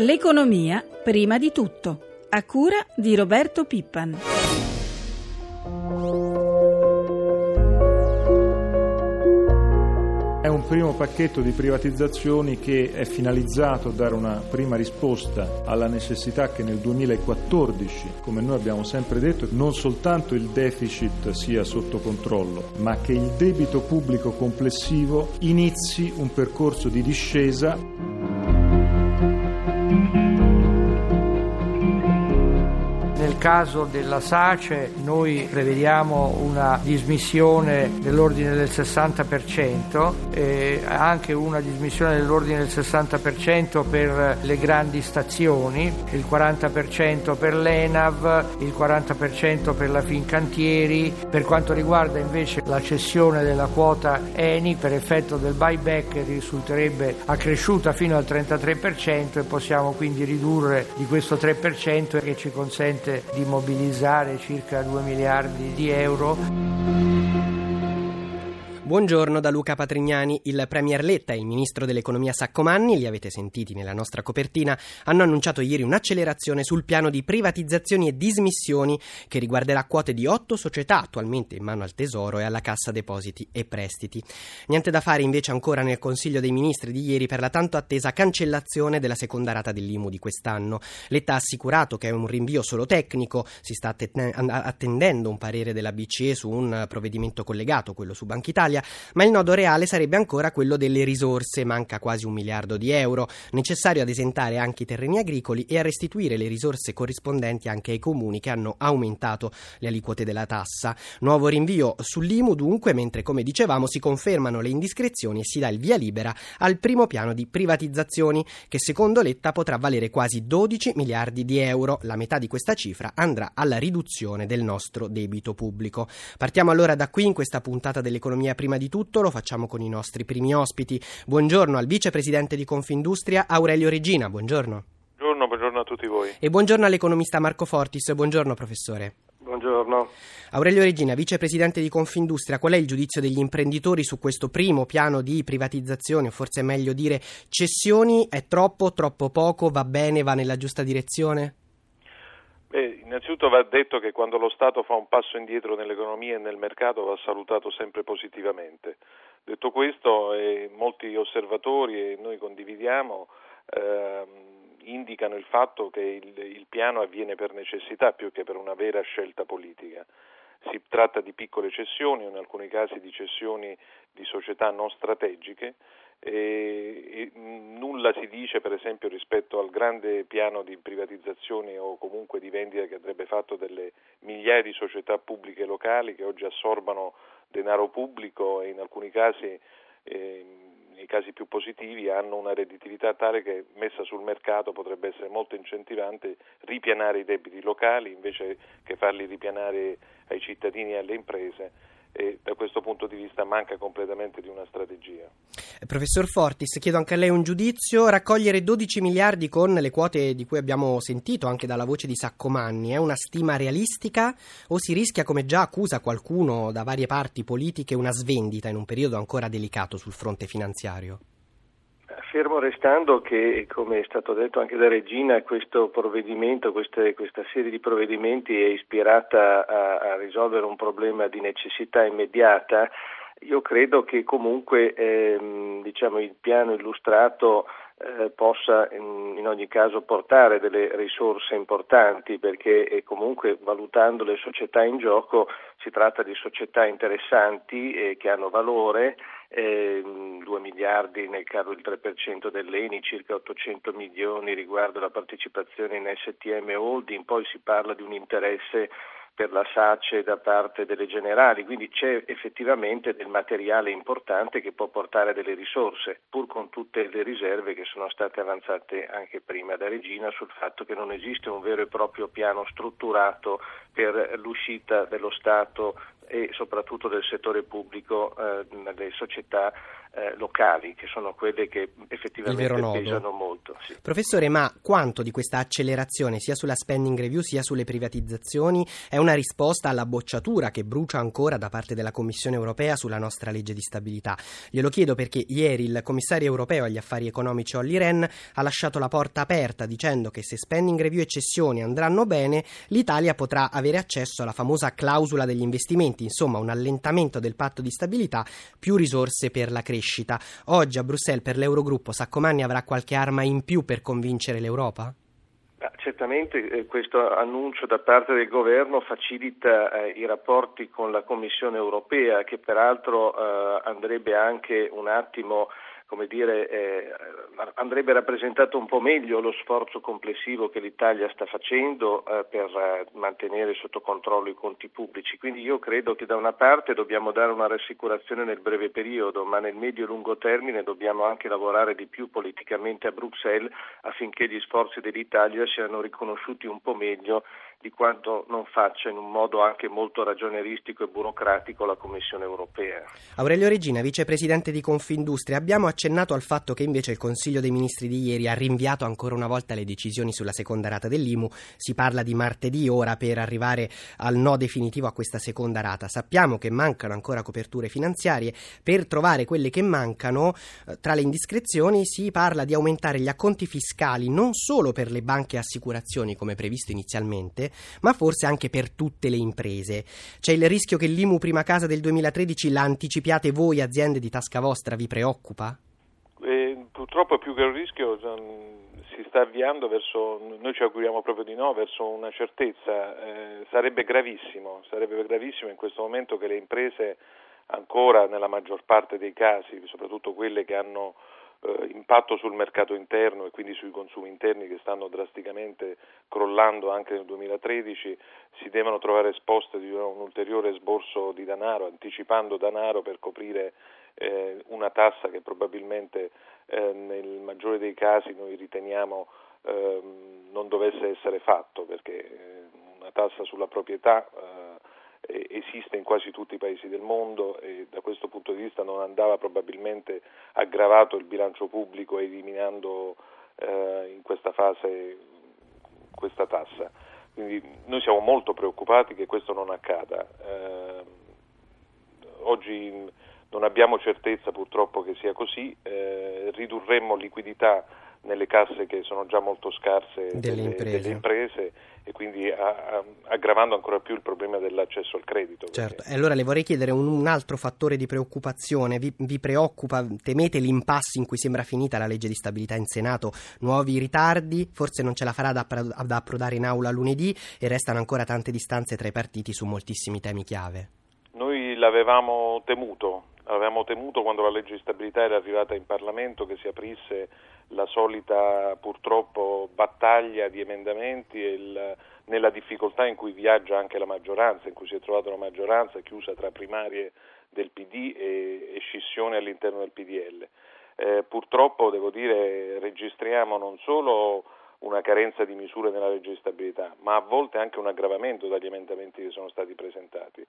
L'economia prima di tutto, a cura di Roberto Pippan. È un primo pacchetto di privatizzazioni che è finalizzato a dare una prima risposta alla necessità che nel 2014, come noi abbiamo sempre detto, non soltanto il deficit sia sotto controllo, ma che il debito pubblico complessivo inizi un percorso di discesa caso della SACE noi prevediamo una dismissione dell'ordine del 60% e anche una dismissione dell'ordine del 60% per le grandi stazioni, il 40% per l'ENAV, il 40% per la Fincantieri. Per quanto riguarda invece la cessione della quota ENI per effetto del buyback risulterebbe accresciuta fino al 33% e possiamo quindi ridurre di questo 3% che ci consente di mobilizzare circa 2 miliardi di euro. Buongiorno da Luca Patrignani. Il Premier Letta e il Ministro dell'Economia Saccomanni, li avete sentiti nella nostra copertina, hanno annunciato ieri un'accelerazione sul piano di privatizzazioni e dismissioni che riguarderà quote di otto società attualmente in mano al Tesoro e alla Cassa Depositi e Prestiti. Niente da fare invece ancora nel Consiglio dei Ministri di ieri per la tanto attesa cancellazione della seconda rata dell'IMU di quest'anno. Letta ha assicurato che è un rinvio solo tecnico, si sta attendendo un parere della BCE su un provvedimento collegato, quello su Banca Italia, ma il nodo reale sarebbe ancora quello delle risorse, manca quasi un miliardo di euro, necessario ad esentare anche i terreni agricoli e a restituire le risorse corrispondenti anche ai comuni che hanno aumentato le aliquote della tassa. Nuovo rinvio sull'IMU dunque, mentre come dicevamo si confermano le indiscrezioni e si dà il via libera al primo piano di privatizzazioni che secondo Letta potrà valere quasi 12 miliardi di euro. La metà di questa cifra andrà alla riduzione del nostro debito pubblico. Partiamo allora da qui in questa puntata dell'economia prima Prima di tutto lo facciamo con i nostri primi ospiti. Buongiorno al vicepresidente di Confindustria Aurelio Regina. Buongiorno. Buongiorno, buongiorno a tutti voi. E buongiorno all'economista Marco Fortis. Buongiorno professore. Buongiorno. Aurelio Regina, vicepresidente di Confindustria, qual è il giudizio degli imprenditori su questo primo piano di privatizzazione, o forse è meglio dire cessioni? È troppo, troppo poco, va bene, va nella giusta direzione? Beh, innanzitutto va detto che quando lo Stato fa un passo indietro nell'economia e nel mercato va salutato sempre positivamente. Detto questo, eh, molti osservatori e noi condividiamo eh, indicano il fatto che il, il piano avviene per necessità più che per una vera scelta politica. Si tratta di piccole cessioni, in alcuni casi di cessioni di società non strategiche e, e nulla si dice per esempio rispetto al grande piano di privatizzazione o comunque di vendita che andrebbe fatto delle migliaia di società pubbliche locali che oggi assorbano denaro pubblico e in alcuni casi eh, nei casi più positivi hanno una redditività tale che messa sul mercato potrebbe essere molto incentivante ripianare i debiti locali invece che farli ripianare ai cittadini e alle imprese e da questo punto di vista manca completamente di una strategia. Professor Fortis, chiedo anche a lei un giudizio. Raccogliere 12 miliardi con le quote di cui abbiamo sentito anche dalla voce di Saccomanni è una stima realistica o si rischia, come già accusa qualcuno da varie parti politiche, una svendita in un periodo ancora delicato sul fronte finanziario? Fermo restando che, come è stato detto anche da Regina, questo provvedimento, queste, questa serie di provvedimenti è ispirata a, a, risolvere un problema di necessità immediata, io credo che comunque ehm, diciamo, il piano illustrato eh, possa in, in, ogni caso portare delle risorse importanti perché eh, comunque valutando le società in gioco si tratta di società interessanti e che hanno valore eh, 2 miliardi nel caso del 3% dell'ENI, circa 800 milioni riguardo la partecipazione in STM Holding, poi si parla di un interesse per la SACE da parte delle generali, quindi c'è effettivamente del materiale importante che può portare delle risorse, pur con tutte le riserve che sono state avanzate anche prima da Regina sul fatto che non esiste un vero e proprio piano strutturato per l'uscita dello Stato e soprattutto del settore pubblico eh, nelle società eh, locali, che sono quelle che effettivamente pesano molto. fermarsi. Professore, ma quanto di questa accelerazione sia sulla spending review sia sulle privatizzazioni è una risposta alla bocciatura che brucia ancora da parte della Commissione europea sulla nostra legge di stabilità? Glielo chiedo perché ieri il commissario europeo agli affari economici Olli Ren ha lasciato la porta aperta dicendo che se spending review e cessioni andranno bene, l'Italia potrà avere accesso alla famosa clausola degli investimenti, insomma un allentamento del patto di stabilità, più risorse per la crescita. Oggi a Bruxelles per l'Eurogruppo Saccomanni avrà qualche arma in più per convincere l'Europa? Certamente eh, questo annuncio da parte del governo facilita eh, i rapporti con la Commissione europea che peraltro eh, andrebbe anche un attimo come dire, eh, andrebbe rappresentato un po' meglio lo sforzo complessivo che l'Italia sta facendo eh, per eh, mantenere sotto controllo i conti pubblici. Quindi io credo che da una parte dobbiamo dare una rassicurazione nel breve periodo, ma nel medio e lungo termine dobbiamo anche lavorare di più politicamente a Bruxelles affinché gli sforzi dell'Italia siano riconosciuti un po' meglio di quanto non faccia in un modo anche molto ragionieristico e burocratico la Commissione europea. Aurelio Regina, vicepresidente di Confindustria, abbiamo accennato al fatto che invece il Consiglio dei Ministri di ieri ha rinviato ancora una volta le decisioni sulla seconda rata dell'IMU. Si parla di martedì ora per arrivare al no definitivo a questa seconda rata. Sappiamo che mancano ancora coperture finanziarie. Per trovare quelle che mancano, eh, tra le indiscrezioni si parla di aumentare gli acconti fiscali non solo per le banche e assicurazioni come previsto inizialmente, ma forse anche per tutte le imprese. C'è il rischio che l'IMU prima casa del 2013 la anticipiate voi aziende di tasca vostra, vi preoccupa? Eh, purtroppo più che un rischio si sta avviando verso, noi ci auguriamo proprio di no, verso una certezza. Eh, sarebbe gravissimo, sarebbe gravissimo in questo momento che le imprese ancora nella maggior parte dei casi, soprattutto quelle che hanno eh, impatto sul mercato interno e quindi sui consumi interni che stanno drasticamente crollando anche nel 2013, si devono trovare esposte di un ulteriore sborso di denaro, anticipando denaro per coprire eh, una tassa che probabilmente eh, nel maggiore dei casi noi riteniamo ehm, non dovesse essere fatto perché eh, una tassa sulla proprietà eh, esiste in quasi tutti i paesi del mondo e da questo punto di vista non andava probabilmente aggravato il bilancio pubblico eliminando eh, in questa fase questa tassa. Quindi noi siamo molto preoccupati che questo non accada. Eh, oggi non abbiamo certezza purtroppo che sia così, eh, ridurremmo liquidità nelle casse che sono già molto scarse delle, delle, imprese. delle imprese. e quindi a, a, aggravando ancora più il problema dell'accesso al credito. Certo, perché... e allora le vorrei chiedere un, un altro fattore di preoccupazione, vi, vi, preoccupa, temete l'impasse in cui sembra finita la legge di stabilità in Senato, nuovi ritardi, forse non ce la farà da, da approdare in aula lunedì e restano ancora tante distanze tra i partiti su moltissimi temi chiave. Noi l'avevamo temuto, avevamo temuto quando la legge di stabilità era arrivata in Parlamento che si aprisse la solita purtroppo battaglia di emendamenti e il, nella difficoltà in cui viaggia anche la maggioranza, in cui si è trovata la maggioranza chiusa tra primarie del PD e, e scissione all'interno del PDL. Eh, purtroppo devo dire registriamo non solo una carenza di misure nella legge di stabilità, ma a volte anche un aggravamento dagli emendamenti che sono stati presentati.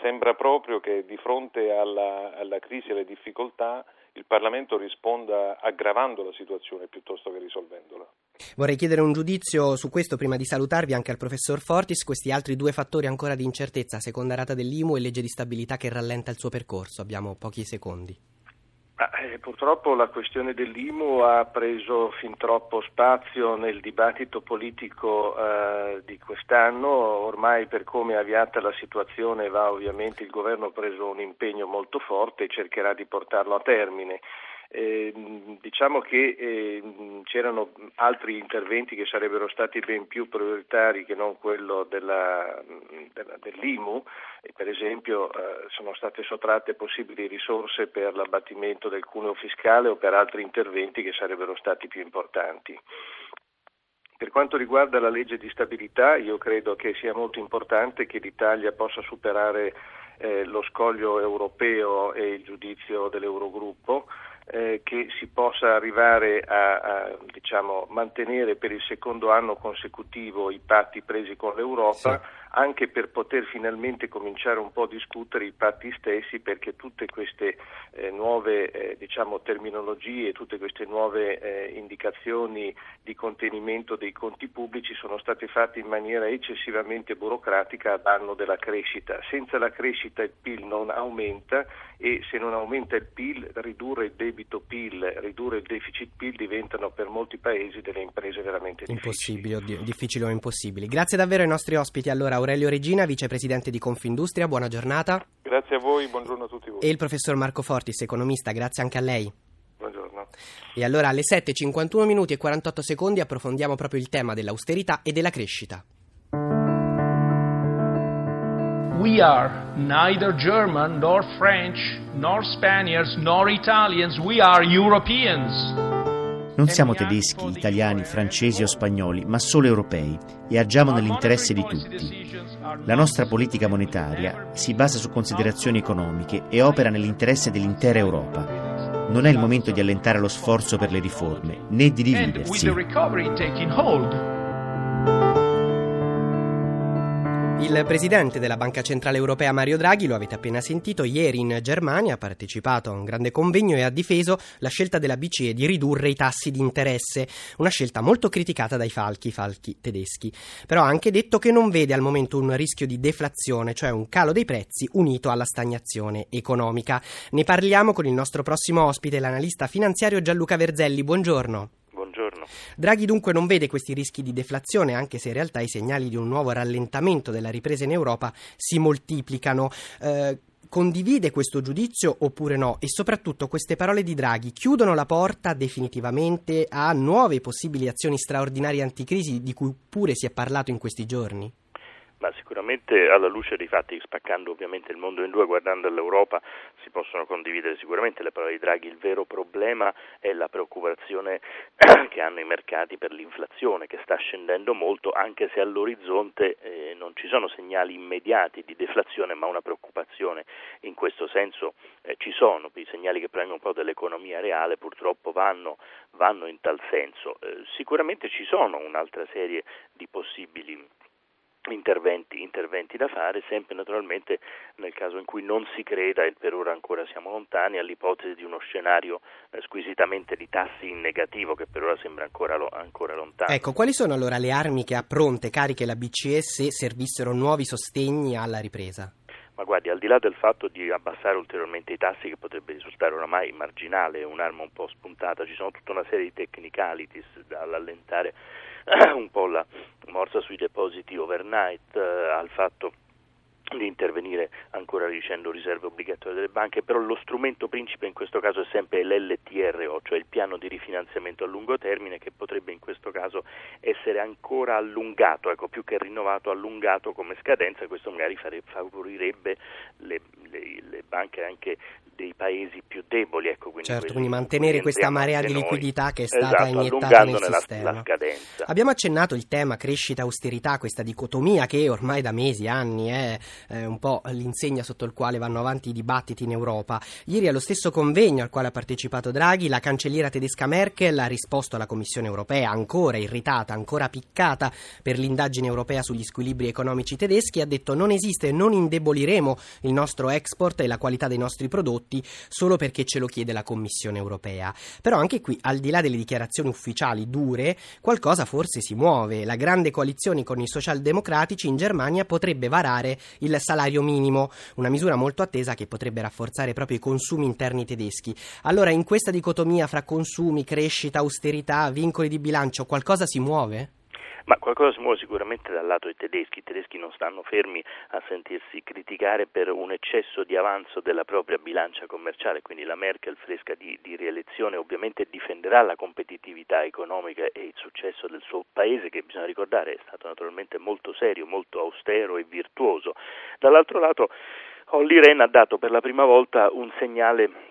Sembra proprio che di fronte alla, alla crisi e alle difficoltà il Parlamento risponda aggravando la situazione piuttosto che risolvendola. Vorrei chiedere un giudizio su questo prima di salutarvi anche al professor Fortis, questi altri due fattori ancora di incertezza, seconda rata dell'IMU e legge di stabilità che rallenta il suo percorso. Abbiamo pochi secondi. Eh, purtroppo la questione dell'IMU ha preso fin troppo spazio nel dibattito politico eh, di quest'anno, ormai per come è avviata la situazione va ovviamente il governo ha preso un impegno molto forte e cercherà di portarlo a termine. Eh, diciamo che eh, c'erano altri interventi che sarebbero stati ben più prioritari che non quello della, della, dell'IMU, e per esempio eh, sono state sottratte possibili risorse per l'abbattimento del cuneo fiscale o per altri interventi che sarebbero stati più importanti. Per quanto riguarda la legge di stabilità, io credo che sia molto importante che l'Italia possa superare eh, lo scoglio europeo e il giudizio dell'Eurogruppo eh, che si possa arrivare a, a diciamo, mantenere per il secondo anno consecutivo i patti presi con l'Europa, sì. Anche per poter finalmente cominciare un po' a discutere i patti stessi perché tutte queste eh, nuove eh, diciamo, terminologie, tutte queste nuove eh, indicazioni di contenimento dei conti pubblici sono state fatte in maniera eccessivamente burocratica a danno della crescita. Senza la crescita il PIL non aumenta e se non aumenta il PIL ridurre il debito PIL, ridurre il deficit PIL diventano per molti paesi delle imprese veramente difficili. difficili o impossibili. Grazie davvero ai nostri ospiti. Allora Aurelio Regina, vicepresidente di Confindustria, buona giornata. Grazie a voi, buongiorno a tutti voi. E il professor Marco Fortis, economista, grazie anche a lei. Buongiorno. E allora alle 7.51 minuti e 48 secondi approfondiamo proprio il tema dell'austerità e della crescita. We are neither German nor French nor Spaniards nor Italians, we are Europeans. Non siamo tedeschi, italiani, francesi o spagnoli, ma solo europei e agiamo nell'interesse di tutti. La nostra politica monetaria si basa su considerazioni economiche e opera nell'interesse dell'intera Europa. Non è il momento di allentare lo sforzo per le riforme, né di dividersi. Il presidente della Banca Centrale Europea Mario Draghi, lo avete appena sentito, ieri in Germania ha partecipato a un grande convegno e ha difeso la scelta della BCE di ridurre i tassi di interesse, una scelta molto criticata dai falchi, falchi tedeschi. Però ha anche detto che non vede al momento un rischio di deflazione, cioè un calo dei prezzi unito alla stagnazione economica. Ne parliamo con il nostro prossimo ospite, l'analista finanziario Gianluca Verzelli. Buongiorno. Buongiorno. Draghi dunque non vede questi rischi di deflazione, anche se in realtà i segnali di un nuovo rallentamento della ripresa in Europa si moltiplicano. Eh, condivide questo giudizio oppure no? E soprattutto queste parole di Draghi chiudono la porta definitivamente a nuove possibili azioni straordinarie anticrisi di cui pure si è parlato in questi giorni? Ma sicuramente alla luce dei fatti, spaccando ovviamente il mondo in due, guardando all'Europa, si possono condividere sicuramente le parole di Draghi. Il vero problema è la preoccupazione che hanno i mercati per l'inflazione, che sta scendendo molto, anche se all'orizzonte eh, non ci sono segnali immediati di deflazione, ma una preoccupazione in questo senso eh, ci sono. I segnali che provengono un po' dall'economia reale purtroppo vanno, vanno in tal senso. Eh, sicuramente ci sono un'altra serie di possibili interventi, interventi da fare, sempre naturalmente nel caso in cui non si creda, e per ora ancora siamo lontani, all'ipotesi di uno scenario eh, squisitamente di tassi in negativo che per ora sembra ancora, lo- ancora lontano. Ecco, quali sono allora le armi che ha pronte, cariche la BCE se servissero nuovi sostegni alla ripresa? Ma guardi, al di là del fatto di abbassare ulteriormente i tassi, che potrebbe risultare oramai marginale, un'arma un po' spuntata, ci sono tutta una serie di technicalities dall'allentare un po' la morsa sui depositi overnight, eh, al fatto di intervenire ancora riducendo riserve obbligatorie delle banche, però lo strumento principe in questo caso è sempre l'LTRO, cioè il piano di rifinanziamento a lungo termine che potrebbe in questo caso essere ancora allungato, ecco, più che rinnovato, allungato come scadenza, questo magari favorirebbe le, le- le banche anche dei paesi più deboli, ecco, quindi Certo, quindi mantenere questa marea di noi. liquidità che è stata Esatto, iniettata nel la- sistema. la scadenza. Abbiamo accennato il tema crescita-austerità, questa dicotomia che ormai da mesi, anni è eh, un po' l'insegna sotto il quale vanno avanti i dibattiti in Europa. Ieri allo stesso convegno al quale ha partecipato Draghi, la cancelliera tedesca Merkel ha risposto alla Commissione europea, ancora irritata, ancora piccata per l'indagine europea sugli squilibri economici tedeschi, ha detto non esiste non indeboliremo il nostro export e la qualità dei nostri prodotti solo perché ce lo chiede la Commissione europea. Però anche qui, al di là delle dichiarazioni ufficiali dure, qualcosa forse si muove. La grande coalizione con i socialdemocratici in Germania potrebbe varare il salario minimo, una misura molto attesa che potrebbe rafforzare proprio i consumi interni tedeschi. Allora, in questa dicotomia fra consumi, crescita, austerità, vincoli di bilancio, qualcosa si muove? Ma qualcosa si muove sicuramente dal lato dei tedeschi, i tedeschi non stanno fermi a sentirsi criticare per un eccesso di avanzo della propria bilancia commerciale, quindi la Merkel fresca di, di rielezione ovviamente difenderà la competitività economica e il successo del suo paese che bisogna ricordare è stato naturalmente molto serio, molto austero e virtuoso. Dall'altro lato Olli Rehn ha dato per la prima volta un segnale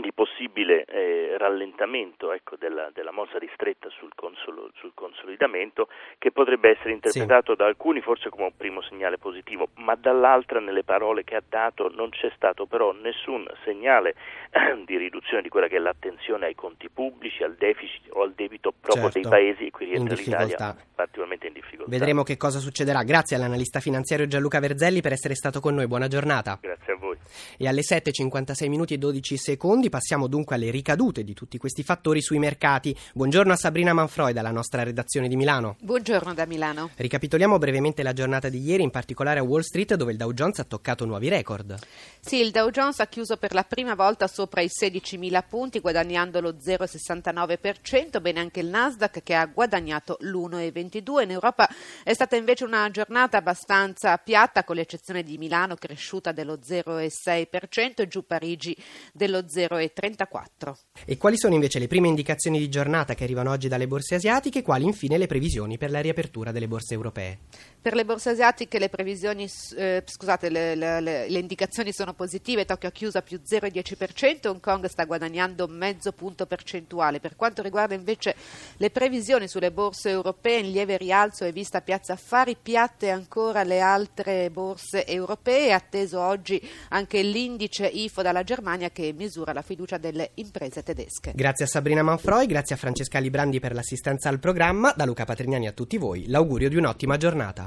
di possibile eh, rallentamento ecco, della, della, mossa ristretta sul, consolo, sul, consolidamento che potrebbe essere interpretato sì. da alcuni forse come un primo segnale positivo, ma dall'altra nelle parole che ha dato non c'è stato però nessun segnale eh, di riduzione di quella che è l'attenzione ai conti pubblici, al deficit o al debito proprio certo. dei paesi e qui rientra l'Italia particolarmente in difficoltà. Vedremo che cosa succederà. Grazie all'analista finanziario Gianluca Verzelli per essere stato con noi. Buona giornata. Grazie a voi. E alle 7.56 minuti e 12 secondi passiamo dunque alle ricadute di tutti questi fattori sui mercati. Buongiorno a Sabrina Manfroi dalla nostra redazione di Milano. Buongiorno da Milano. Ricapitoliamo brevemente la giornata di ieri, in particolare a Wall Street dove il Dow Jones ha toccato nuovi record. Sì, il Dow Jones ha chiuso per la prima volta sopra i 16.000 punti guadagnando lo 0,69%, bene anche il Nasdaq che ha guadagnato l'1,22%. In Europa è stata invece una giornata abbastanza piatta con l'eccezione di Milano cresciuta dello 0,6%. 0,6% e giù Parigi dello 0,34%. E quali sono invece le prime indicazioni di giornata che arrivano oggi dalle borse asiatiche quali infine le previsioni per la riapertura delle borse europee? Per le borse asiatiche le eh, scusate, le, le, le, indicazioni sono positive, Tokyo ha chiuso a più 0,10%, Hong Kong sta guadagnando mezzo punto percentuale. Per quanto riguarda invece le previsioni sulle borse europee, in lieve rialzo è vista Piazza Affari, piatte ancora le altre borse europee, atteso oggi anche l'indice IFO dalla Germania che misura la fiducia delle imprese tedesche. Grazie a Sabrina Manfroi, grazie a Francesca Librandi per l'assistenza al programma, da Luca Patrignani a tutti voi l'augurio di un'ottima giornata.